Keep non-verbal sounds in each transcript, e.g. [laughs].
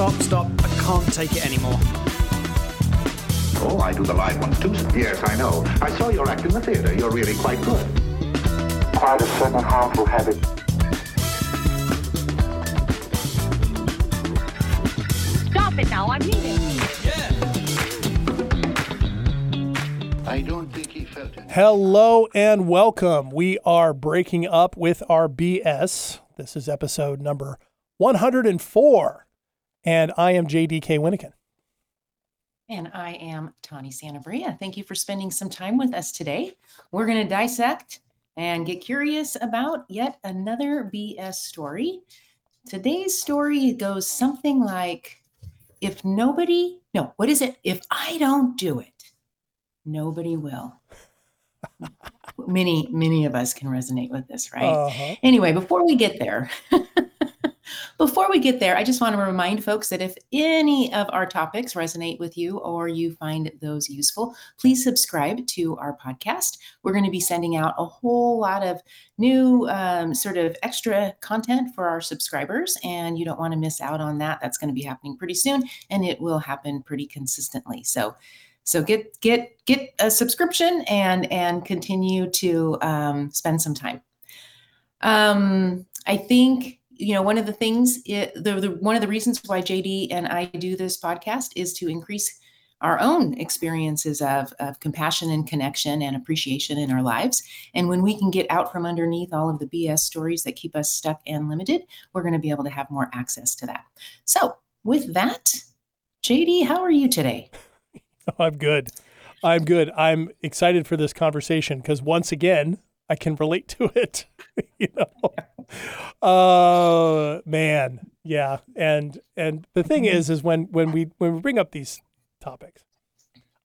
Stop, stop, stop. I can't take it anymore. Oh, I do the live ones too. Yes, I know. I saw your act in the theater. You're really quite good. Quite a certain harmful habit. Stop it now, I'm leaving. I don't think he felt it. Hello and welcome. We are breaking up with our BS. This is episode number 104. And I am JDK Winnikin. And I am Tawny Santabria. Thank you for spending some time with us today. We're going to dissect and get curious about yet another BS story. Today's story goes something like if nobody, no, what is it? If I don't do it, nobody will. [laughs] many, many of us can resonate with this, right? Uh-huh. Anyway, before we get there, [laughs] before we get there, I just want to remind folks that if any of our topics resonate with you or you find those useful, please subscribe to our podcast. We're going to be sending out a whole lot of new um, sort of extra content for our subscribers, and you don't want to miss out on that. That's going to be happening pretty soon, and it will happen pretty consistently. So, so get get get a subscription and and continue to um, spend some time. Um, I think you know one of the things it, the, the one of the reasons why JD and I do this podcast is to increase our own experiences of, of compassion and connection and appreciation in our lives. And when we can get out from underneath all of the BS stories that keep us stuck and limited, we're going to be able to have more access to that. So, with that, JD, how are you today? [laughs] I'm good. I'm good. I'm excited for this conversation because once again, I can relate to [laughs] it. you know, uh, man, yeah. And and the thing is, is when when we when we bring up these topics,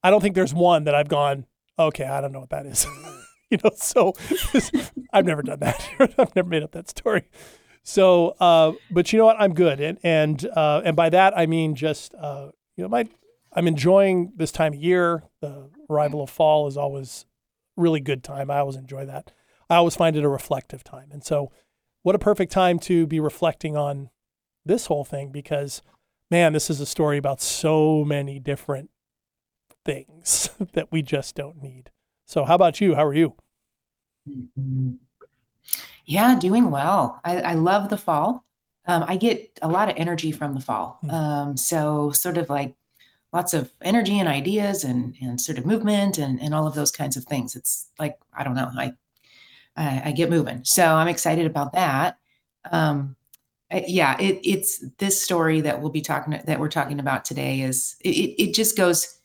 I don't think there's one that I've gone, okay, I don't know what that is. [laughs] you know, so [laughs] I've never done that. I've never made up that story. So, uh, but you know what? I'm good, and and uh, and by that I mean just uh, you know my I'm enjoying this time of year. The arrival of fall is always really good time. I always enjoy that. I always find it a reflective time. And so, what a perfect time to be reflecting on this whole thing because, man, this is a story about so many different things [laughs] that we just don't need. So, how about you? How are you? Yeah, doing well. I, I love the fall. Um, I get a lot of energy from the fall. Hmm. Um, so, sort of like lots of energy and ideas and, and sort of movement and, and all of those kinds of things. It's like, I don't know, I, I, I get moving. So I'm excited about that. Um, yeah, it, it's this story that we'll be talking, that we're talking about today is, it, it just goes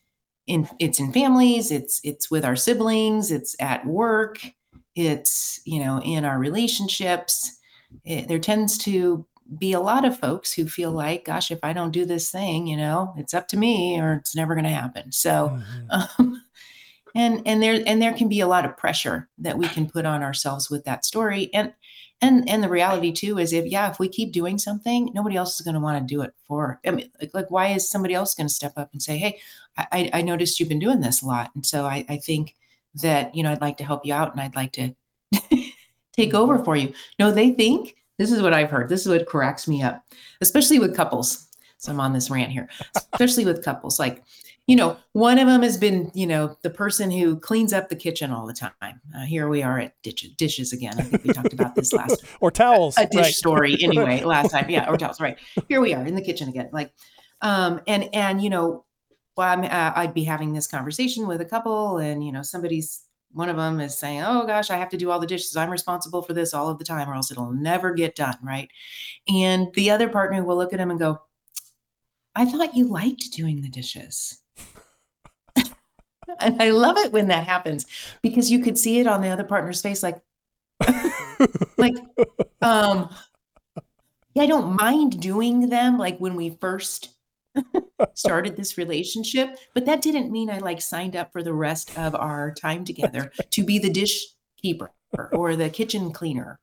in, it's in families, it's, it's with our siblings, it's at work, it's, you know, in our relationships. It, there tends to be a lot of folks who feel like, gosh, if I don't do this thing, you know, it's up to me or it's never going to happen. So, Mhm. um, [laughs] and and there and there can be a lot of pressure that we can put on ourselves with that story. And and and the reality too is if yeah, if we keep doing something, nobody else is going to want to do it for. I mean, like, like why is somebody else going to step up and say, hey, I, I I noticed you've been doing this a lot, and so I I think that you know I'd like to help you out, and I'd like to [laughs] take over for you. No, they think this is what I've heard. This is what cracks me up, especially with couples. So I'm on this rant here, especially with couples. Like, you know, one of them has been, you know, the person who cleans up the kitchen all the time. Uh, here we are at dishes, dishes again. I think we talked about this last [laughs] or towels. a dish right. story [laughs] anyway last time. Yeah, or towels. Right here we are in the kitchen again. Like, um, and and you know, well, I'm, uh, I'd be having this conversation with a couple, and you know, somebody's one of them is saying, "Oh gosh, I have to do all the dishes. I'm responsible for this all of the time, or else it'll never get done." Right, and the other partner will look at him and go, "I thought you liked doing the dishes." and I love it when that happens because you could see it on the other partner's face, like, [laughs] like um yeah i don't mind doing them like when we first started this relationship but that didn't mean i like signed up for the rest of our time together [laughs] to be the dish keeper or the kitchen cleaner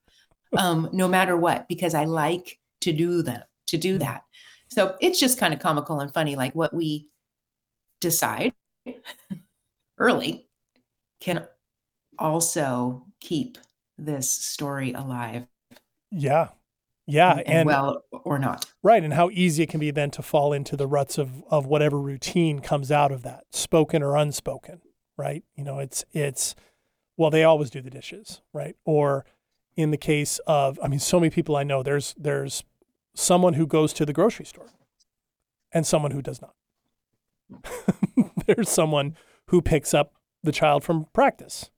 um no matter what because i like to do them to do that. So it's just kind of comical and funny like what we decide early can also keep this story alive. Yeah. Yeah. and, And, well or not. Right. And how easy it can be then to fall into the ruts of, of whatever routine comes out of that, spoken or unspoken. Right. You know, it's, it's, well, they always do the dishes. Right. Or in the case of, I mean, so many people I know, there's, there's someone who goes to the grocery store and someone who does not. [laughs] there's someone who picks up the child from practice.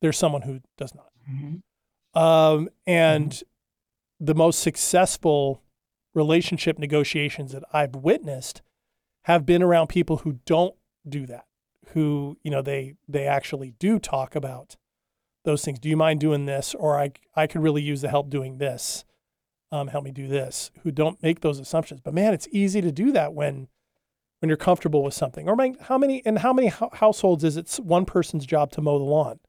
There's someone who does not. Mm-hmm. Um, and the most successful relationship negotiations that I've witnessed have been around people who don't do that, who, you know, they they actually do talk about those things. Do you mind doing this? Or I I could really use the help doing this. Um, help me do this. Who don't make those assumptions. But man, it's easy to do that when when you're comfortable with something. Or how many and how many households is it one person's job to mow the lawn?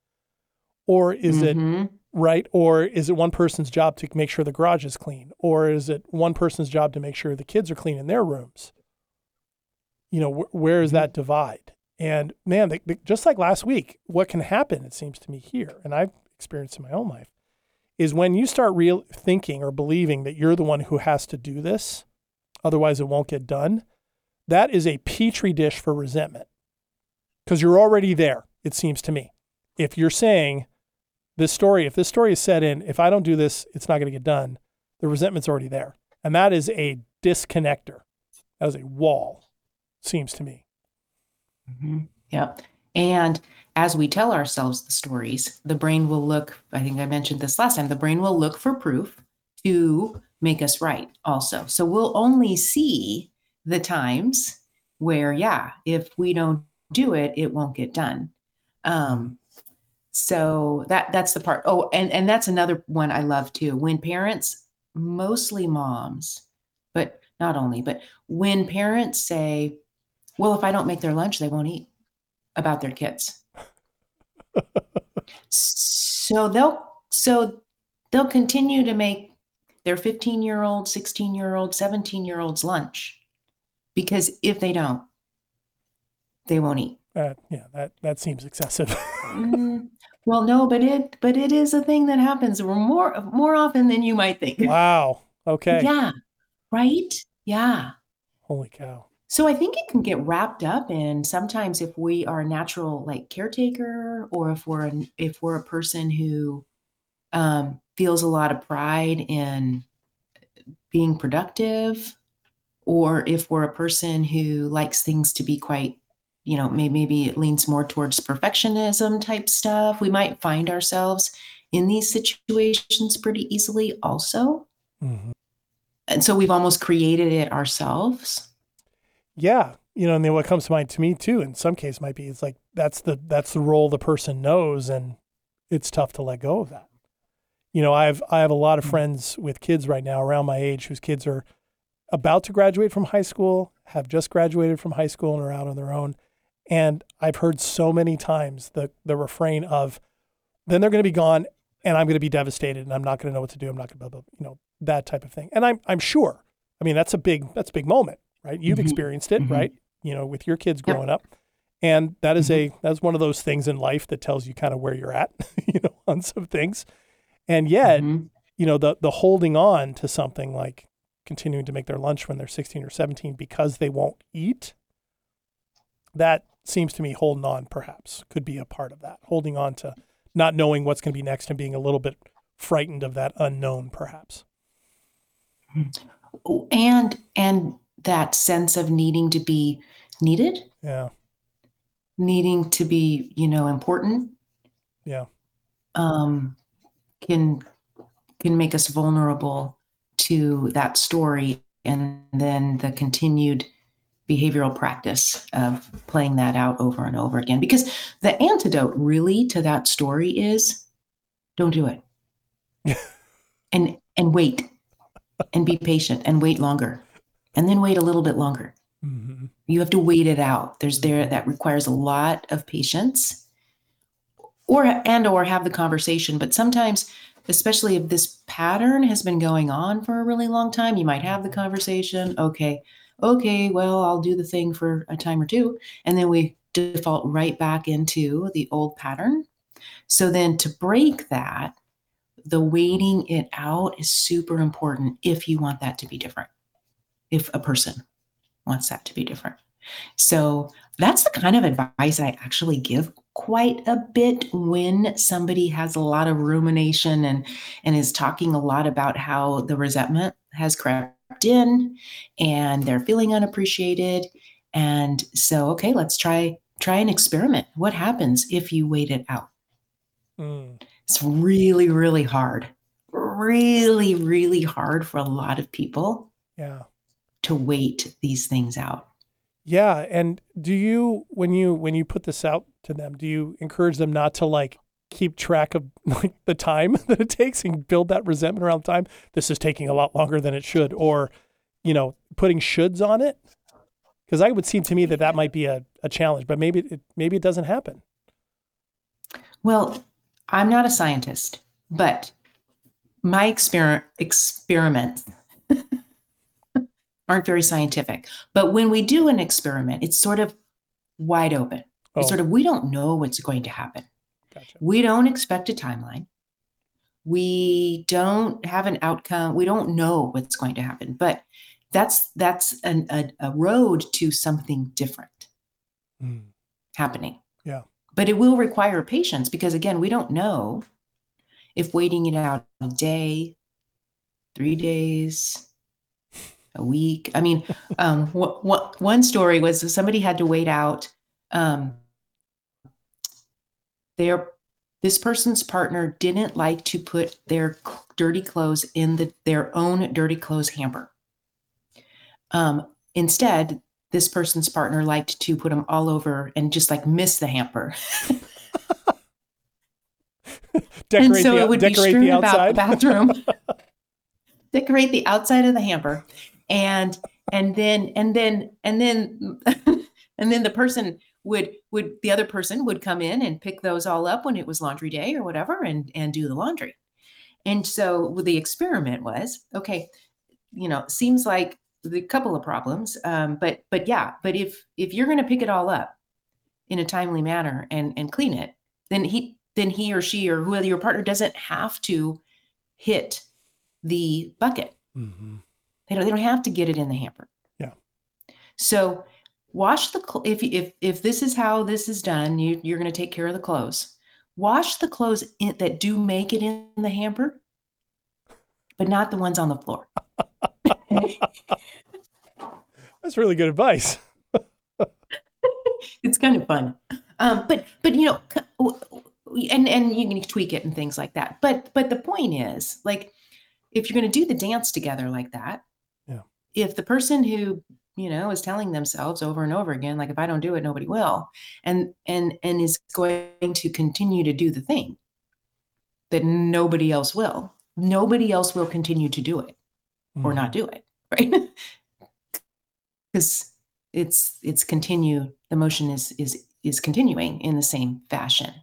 Or is Mhm. it right? Or is it one person's job to make sure the garage is clean? Or is it one person's job to make sure the kids are clean in their rooms? You know, wh- where is mm-hmm. that divide? And man, just like last week, what can happen, it seems to me here, and I've experienced in my own life, is when you start real thinking or believing that you're the one who has to do this, otherwise it won't get done. That is a petri dish for resentment because you're already there, it seems to me. If you're saying, this story, if this story is set in, if I don't do this, it's not going to get done, the resentment's already there. And that is a disconnector. That is a wall, seems to me. Mm-hmm. Yep. And as we tell ourselves the stories, the brain will look, I think I mentioned this last time, the brain will look for proof to make us right also. So we'll only see the times where, yeah, if we don't do it, it won't get done. Um, so that that's the part. Oh, and and that's another one I love too. When parents, mostly moms, but not only, but when parents say, "Well, if I don't make their lunch, they won't eat," about their kids. [laughs] so they'll so they'll continue to make their 15 year old, 16 year old, 17 year olds lunch because if they don't, they won't eat. Yeah, that that seems excessive. Mm, well, no, but it but it is a thing that happens more more often than you might think. [laughs] wow. Okay. Yeah. Right? Yeah. Holy cow. So I think it can get wrapped up in sometimes if we are a natural like caretaker or if we're an, if we're a person who um, feels a lot of pride in being productive or if we're a person who likes things to be quite you know maybe, maybe it leans more towards perfectionism type stuff. We might find ourselves in these situations pretty easily also. Hmm and so we've almost created it ourselves. Yeah, you know, and then what comes to mind to me too, in some case, might be it's like that's the that's the role the person knows, and it's tough to let go of that. You know, I've I have a lot of friends with kids right now around my age whose kids are about to graduate from high school, have just graduated from high school, and are out on their own. And I've heard so many times the the refrain of, "Then they're going to be gone, and I'm going to be devastated, and I'm not going to know what to do. I'm not going to, you know, that type of thing." And I'm I'm sure. I mean, that's a big that's a big moment, right? You've Mhm. experienced it, Mhm. right? You know, with your kids growing up, and that is a that's one of those things in life that tells you kind of where you're at, [laughs] you know, on some things. And yet, Mhm. you know, the the holding on to something like continuing to make their lunch when they're 16 or 17 because they won't eat, that seems to me holding on perhaps could be a part of that. Holding on to not knowing what's going to be next and being a little bit frightened of that unknown perhaps. and and that sense of needing to be needed Yeah. needing to be you know important Yeah. um can can make us vulnerable to that story and then the continued behavioral practice of playing that out over and over again. Because the antidote really to that story is don't do it. [laughs] And and wait and be patient and wait longer and then wait a little bit longer. Hmm you have to wait it out. There's there that requires a lot of patience or and or have the conversation. But sometimes especially if this pattern has been going on for a really long time you might have the conversation. Okay okay well i'll do the thing for a time or two and then we default right back into the old pattern so then to break that the waiting it out is super important if you want that to be different. If a person wants that to be different. So that's the kind of advice I actually give quite a bit when somebody has a lot of rumination and and is talking a lot about how the resentment has crept in and they're feeling unappreciated and so okay let's try try an experiment what happens if you wait it out Mm. it's really really hard really really hard for a lot of people Yeah. to wait these things out Yeah, and do you when you when you put this out to them, do you encourage them not to like keep track of [laughs] like the time [laughs] that it takes and build that resentment around time? This is taking a lot longer than it should, or you know, putting shoulds on it? Because I would seem to me that that might be a, a challenge, but maybe it, maybe it doesn't happen. Well, I'm not a scientist, but my exper- experiments [laughs] aren't very scientific. But when we do an experiment, it's sort of wide open. Oh, It's sort of, we don't know what's going to happen. Gotcha. We don't expect a timeline. We don't have an outcome. We don't know what's going to happen. But that's that's an, a, a road to something different Mm. happening. Yeah. But it will require patience because again, we don't know if waiting it out a day, three days, a week. I mean, [laughs] um, wh- wh- one story was somebody had to wait out um, their this person's partner didn't like to put their dirty clothes in the, their own dirty clothes hamper. Um, instead, this person's partner liked to put them all over and just like miss the hamper. [laughs] Decorate and so the, it would be strewn the about the outside. bathroom. [laughs] [laughs] decorate the outside of the hamper, and and then and then and then and then the person would would the other person would come in and pick those all up when it was laundry day or whatever, and and do the laundry. And so the experiment was okay. You know, seems like the couple of problems, um, but but yeah, but if if you're going to pick it all up in a timely manner and and clean it, then he then he or she or whoever your partner doesn't have to hit the bucket. Mhm. They don't. They don't have to get it in the hamper. Yeah. So wash the cl- if if if this is how this is done, you you're going to take care of the clothes. Wash the clothes in, that do make it in the hamper, but not the ones on the floor. [laughs] That's really good advice. [laughs] it's kind of fun. Um, but but you know, c- w- w- and and you can tweak it and things like that. But but the point is, like, if you're going to do the dance together like that, Yeah. If the person who you know is telling themselves over and over again, like, if I don't do it, nobody will, and and and is going to continue to do the thing that nobody else will, nobody else will continue to do it or not do it, [laughs] right? Because it's it's continue. The motion is is is continuing in the same fashion.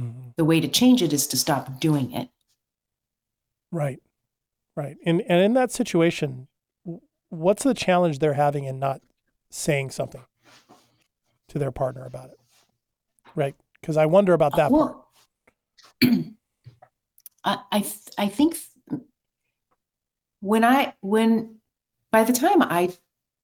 Mhm. The way to change it is to stop doing it. Right. Right. And and in that situation, what's the challenge they're having in not saying something to their partner about it? Right. Because I wonder about that part. well, [clears throat] I I, th- I think th- when I when by the time I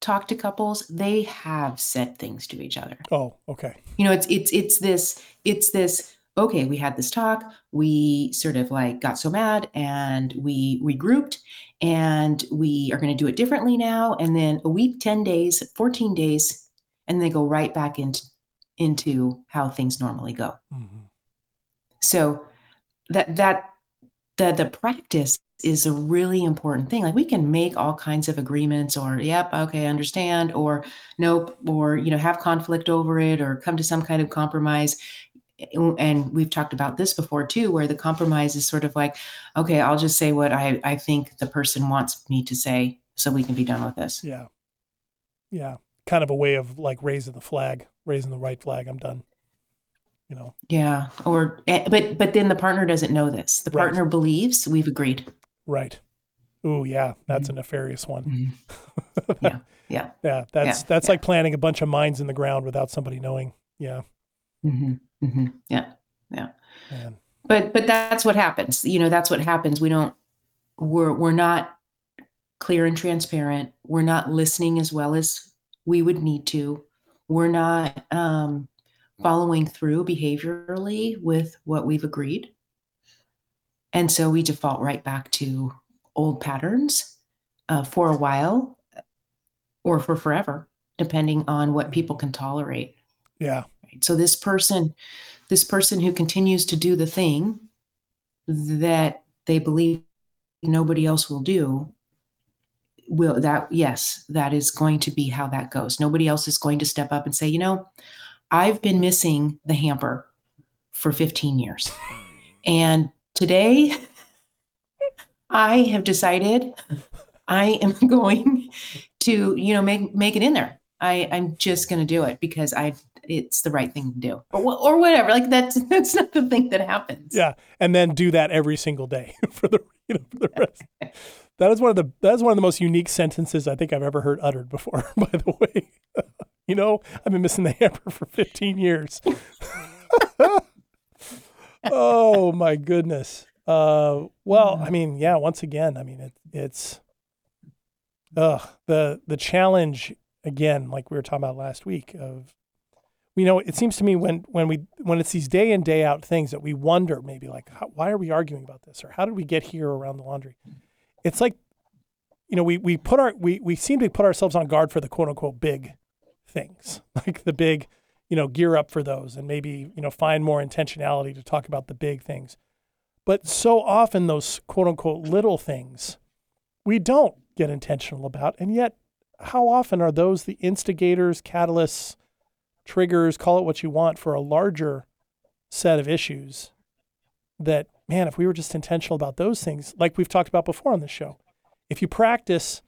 talk to couples, they have said things to each other. Oh, okay. you know it's it's it's this it's this okay we had this talk we sort of like got so mad and we regrouped and we are going to do it differently now and then a week 10 days 14 days and they go right back into into how things normally go Mhm. so that that the the practice is a really important thing. Like we can make all kinds of agreements or yep, okay, understand or nope or you know have conflict over it or come to some kind of compromise. And we've talked about this before too where the compromise is sort of like okay, I'll just say what I I think the person wants me to say so we can be done with this. Yeah. Yeah. Kind of a way of like raising the flag, raising the right flag. I'm done. You know. Yeah. Or eh, but but then the partner doesn't know this. The Right. partner believes we've agreed. Right. Ooh, yeah. That's Mhm. a nefarious one. Mhm. [laughs] Yeah. Yeah. Yeah. That's Yeah, that's yeah. like planting a bunch of mines in the ground without somebody knowing. Yeah. hmm hmm Yeah. Man. but but that's what happens. You know that's what happens. We don't we're we're not clear and transparent. We're not listening as well as we would need to. We're not um, following through behaviorally with what we've agreed. And so we default right back to old patterns uh, for a while or for forever depending on what people can tolerate. Yeah. So this person, this person who continues to do the thing that they believe nobody else will do, will that yes, that is going to be how that goes. Nobody else is going to step up and say, you know, I've been missing the hamper for 15 years. And today I have decided I am [laughs] going to, you know, make make it in there. I, I'm just going to do it because I it's the right thing to do, or or whatever. Like that's [laughs] that's not the thing that happens. Yeah, and then do that every single day [laughs] for the you know for the rest. That is one of the that is one of the most unique sentences I think I've ever heard uttered before. [laughs] By the way, you know I've been missing the hamper for 15 years. oh my goodness. Uh, well, I mean, yeah. Once again, I mean it, it's ugh the the challenge again, like we were talking about last week of you know, it seems to me when when we when it's these day in day out things that we wonder maybe like how, why are we arguing about this or how did we get here around the laundry? It's like you know we we put our we we seem to put ourselves on guard for the quote unquote big things [laughs] like the big you know gear up for those and maybe you know find more intentionality to talk about the big things. But so often those quote unquote little things we don't get intentional about and yet how often are those the instigators, catalysts, triggers, call it what you want, for a larger set of issues that, man, if we were just intentional about those things, like we've talked about before on the show, if you practice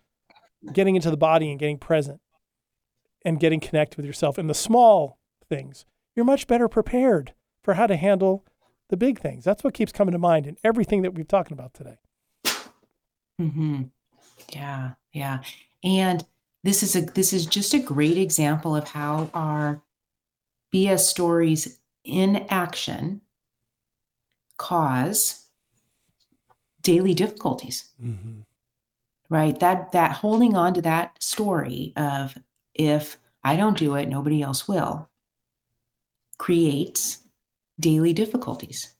getting into the body and getting present and getting connected with yourself in the small things, you're much better prepared for how to handle the big things. That's what keeps coming to mind in everything that we've talking about today. hmm Yeah, yeah. And this is a this is just a great example of how our BS stories in action cause daily difficulties. Right? That that holding on to that story of if I don't do it, nobody else will creates daily difficulties.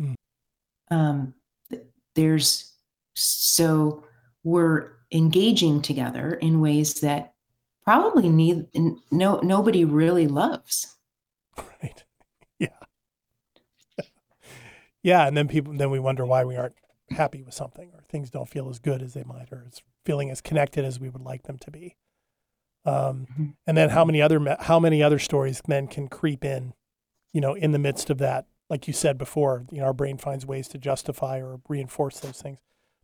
Mm. Um, there's so we're engaging together in ways that probably need no nobody really loves. Right. Yeah. Yeah. And then people, then we wonder why we aren't happy with something or things don't feel as good as they might or it's feeling as connected as we would like them to be. Um, Mhm. and then how many other, how many other stories then can creep in, you know, in the midst of that? Like you said before, you know, our brain finds ways to justify or reinforce those things.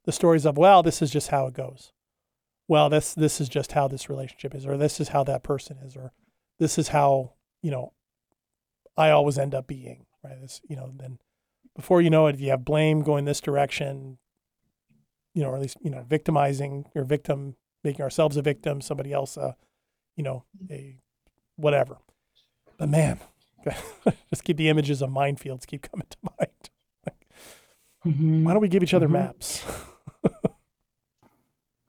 The stories of, well, this is just how it goes. Well, this, this is just how this relationship is, or this is how that person is, or this is how, you know, I always end up being, right? This, you know, then before you know it, you have blame going this direction, you know, or at least, you know, victimizing your victim, making ourselves a victim, somebody else, uh, you know, a whatever. But man, [laughs] just keep the images of minefields keep coming to mind. Mhm. Why don't we give each other Mhm. maps? [laughs]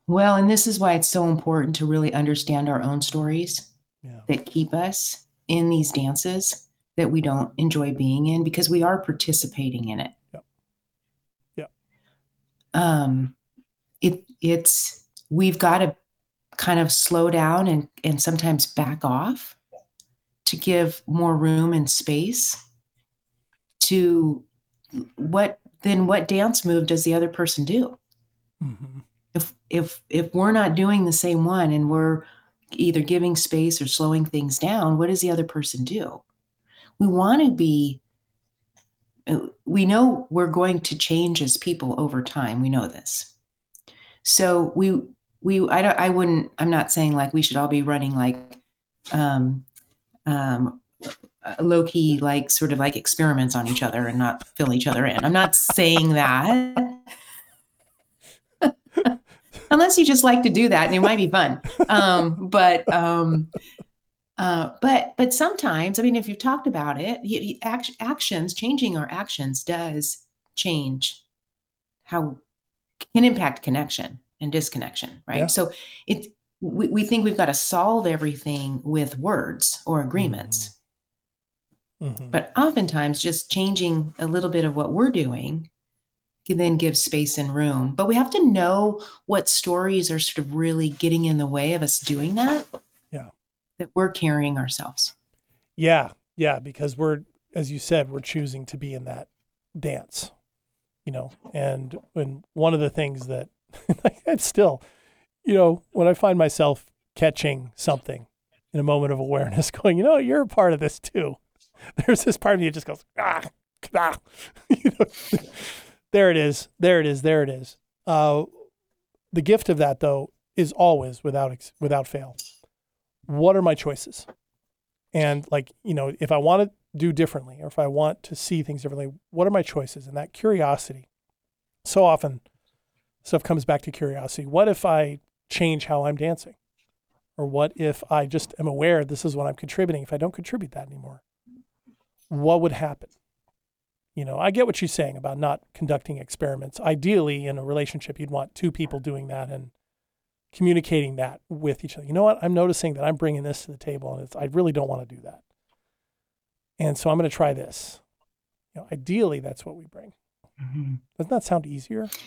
Well, and this is why it's so important to really understand our own stories Yeah. that keep us in these dances that we don't enjoy being in because we are participating in it. Yeah. Yeah. Um, it it's we've got to kind of slow down and and sometimes back off to give more room and space to what then what dance move does the other person do? hmm if if if we're not doing the same one and we're either giving space or slowing things down what does the other person do we want to be uh, we know we're going to change as people over time we know this. So we we i don't i wouldn't i'm not saying like we should all be running like um um low key like sort of like experiments on each other and not fill each other in. I'm not saying that. [laughs] Unless you just like to do that and it might be fun. Um, but um, Uh, but but sometimes, I mean, if you've talked about it, you, you, act, actions changing our actions does change how can impact connection and disconnection, right? Yeah. So it we, we think we've got to solve everything with words or agreements, Mhm. but oftentimes just changing a little bit of what we're doing can then give space and room. But we have to know what stories are sort of really getting in the way of us doing that. That we're carrying ourselves. Yeah, yeah, because we're, as you said, we're choosing to be in that dance, you know. And when one of the things that [laughs] it's still, you know, when I find myself catching something in a moment of awareness, [laughs] going, you know, you're a part of this too. [laughs] There's this part of me that just goes, ah, ah. you know, there it is, there it is, there it is. Uh, the gift of that, though, is always without ex- without fail. What are my choices? And like, you know, if I want to do differently or if I want to see things differently, what are my choices? And that curiosity. So often stuff comes back to curiosity. What if I change how I'm dancing? Or what if I just am aware this is what I'm contributing? If I don't contribute that anymore, what would happen? You know, I get what she's saying about not conducting experiments. Ideally, in a relationship, you'd want two people doing that and communicating that with each other. You know what? I'm noticing that I'm bringing this to the table, and it's, I really don't want to do that. And so I'm going to try this. You know, ideally, that's what we bring. Doesn't that sound easier? [laughs]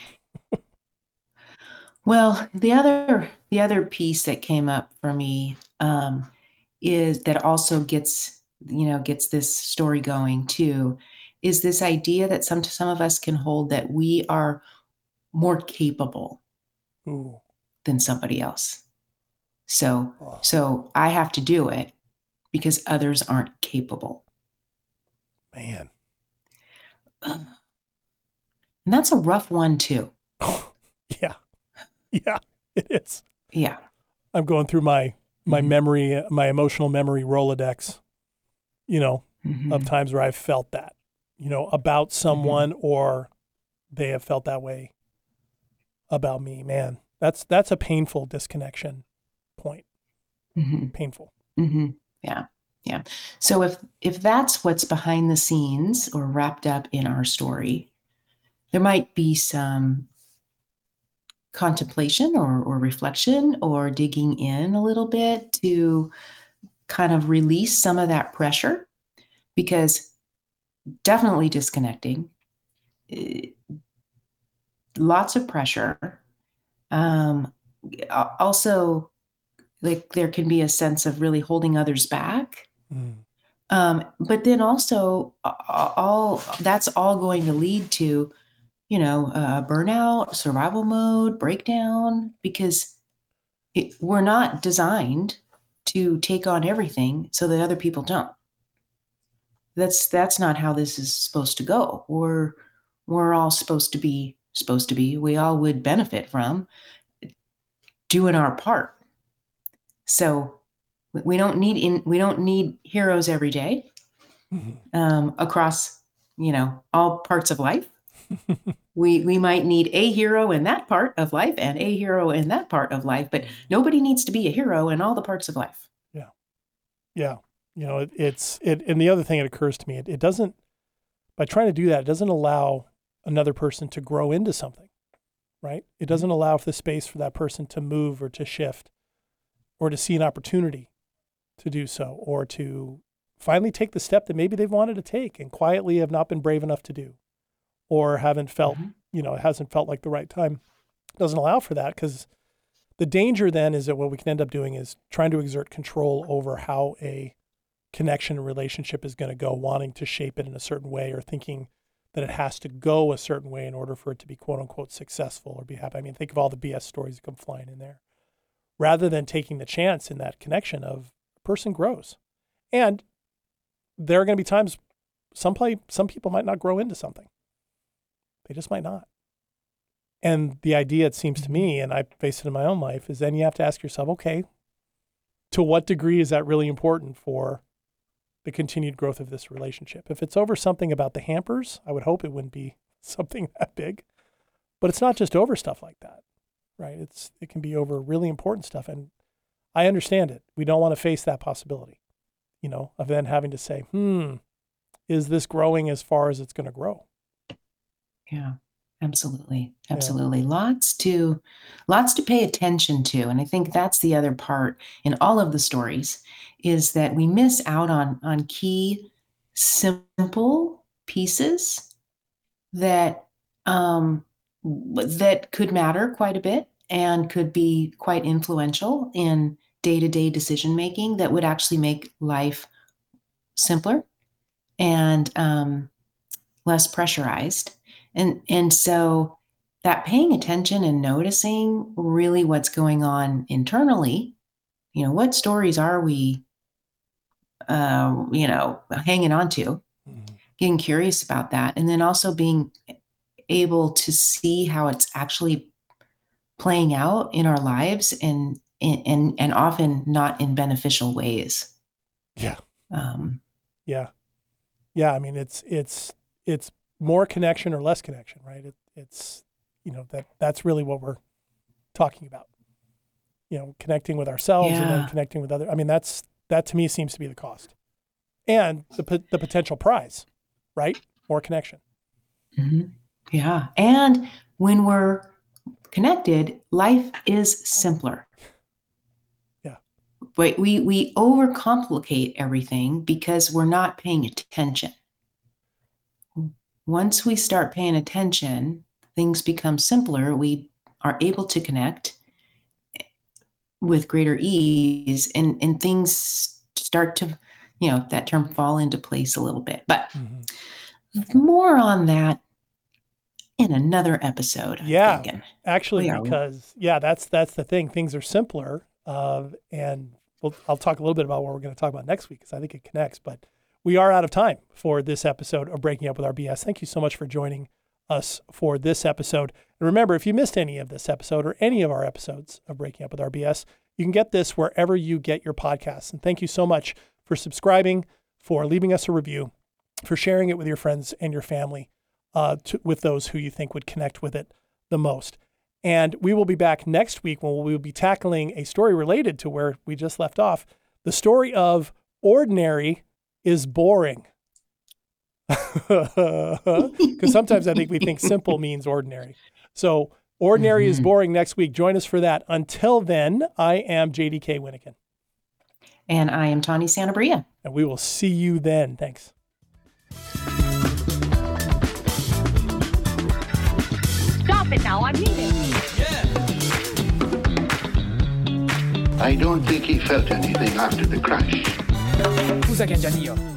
Well, the other the other piece that came up for me um, is that also gets you know gets this story going too is this idea that some some of us can hold that we are more capable Ooh, than somebody else. So oh, so I have to do it because others aren't capable. man. And that's a rough one too. [laughs] yeah, yeah, it is. Yeah. I'm going through my my Mhm. memory, my emotional memory Rolodex. You know, Mhm. of times where I've felt that, you know, about someone or they have felt that way about me. Man, that's that's a painful disconnection point. Mhm. Painful. hmm Yeah, yeah. So if if that's what's behind the scenes or wrapped up in our story, there might be some contemplation or or reflection or digging in a little bit to kind of release some of that pressure because definitely disconnecting eh, lots of pressure um also like there can be a sense of really holding others back. Mm. um, but then also all that's all going to lead to you know uh, burnout survival mode breakdown because it, we're not designed to take on everything so that other people don't. That's that's not how this is supposed to go. We're we're all supposed to be supposed to be we all would benefit from doing our part so we- don't need in we don't need heroes every day Mhm. um, across you know all parts of life we we might need a hero in that part of life and a hero in that part of life but nobody needs to be a hero in all the parts of life Yeah, Yeah. You know, it, it's it and the other thing that occurs to me, it, it doesn't by trying to do that, it doesn't allow another person to grow into something. Right? It doesn't allow for the space for that person to move or to shift or to see an opportunity to do so or to finally take the step that maybe they've wanted to take and quietly have not been brave enough to do or haven't felt, Mhm. you know, it hasn't felt like the right time. It doesn't allow for that because the danger then is that what we can end up doing is trying to exert control over how a connection and relationship is going to go, wanting to shape it in a certain way or thinking that it has to go a certain way in order for it to be quote unquote successful or be happy. I mean, think of all the BS stories that come flying in there. Rather than taking the chance in that connection of person grows. And there are going to be times some play some people might not grow into something. They just might not. And the idea, it seems to me, mm-hmm. and I face it in my own life, is then you have to ask yourself, okay, to what degree is that really important for the continued growth of this relationship? If it's over something about the hampers, I would hope it wouldn't be [laughs] something that big. But it's not just over stuff like that, right? It's it can be over really important stuff, and I understand it. We don't want to face that possibility. you know, of then having to say, hmm, is this growing as far as it's going to grow? Yeah, absolutely. Absolutely. Lots to lots to pay attention to. And I think that's the other part in all of the stories is that we miss out on on key simple pieces that um that could matter quite a bit and could be quite influential in day-to-day decision making that would actually make life simpler and um, less pressurized. And and so that paying attention and noticing really what's going on internally you know what stories are we uh, you know hanging on to Mhm. getting curious about that and then also being able to see how it's actually playing out in our lives and and and often not in beneficial ways Yeah. um, Yeah. Yeah. I mean, it's, it's, it's more connection or less connection, right? It, it's, you know, that that's really what we're talking about. You know, connecting with ourselves and then connecting with other. I mean, that's, that to me seems to be the cost and the, po- the potential prize, right? More connection. Mhm. Yeah. And when we're connected, life is simpler. Yeah. But we we overcomplicate everything because we're not paying attention. Once we start paying attention, things become simpler. We are able to connect with greater ease and, and things start to, you know, that term fall into place a little bit. But Mhm. more on that in another episode. I'm Yeah. Actually, we- because yeah, that's that's the thing. Things are simpler, uh, and we'll, I'll talk a little bit about what we're going to talk about next week because I think it connects. But we are out of time for this episode of Breaking Up with Our BS. Thank you so much for joining us for this episode. And remember, if you missed any of this episode or any of our episodes of Breaking Up with Our BS, you can get this wherever you get your podcasts. And thank you so much for subscribing, for leaving us a review, for sharing it with your friends and your family, uh, to, with those who you think would connect with it the most. And we will be back next week when we will be tackling a story related to where we just left off the story of ordinary is boring. [laughs] Because sometimes I think we think simple means ordinary. [laughs] So, Ordinary mm-hmm. is Boring next week. Join us for that. Until then, I am JDK Winnikin. And I am Tawny Santabria. And we will see you then. Thanks. Stop it now. I mean it. Yeah. I don't think he felt anything after the crash. Scusa, Gian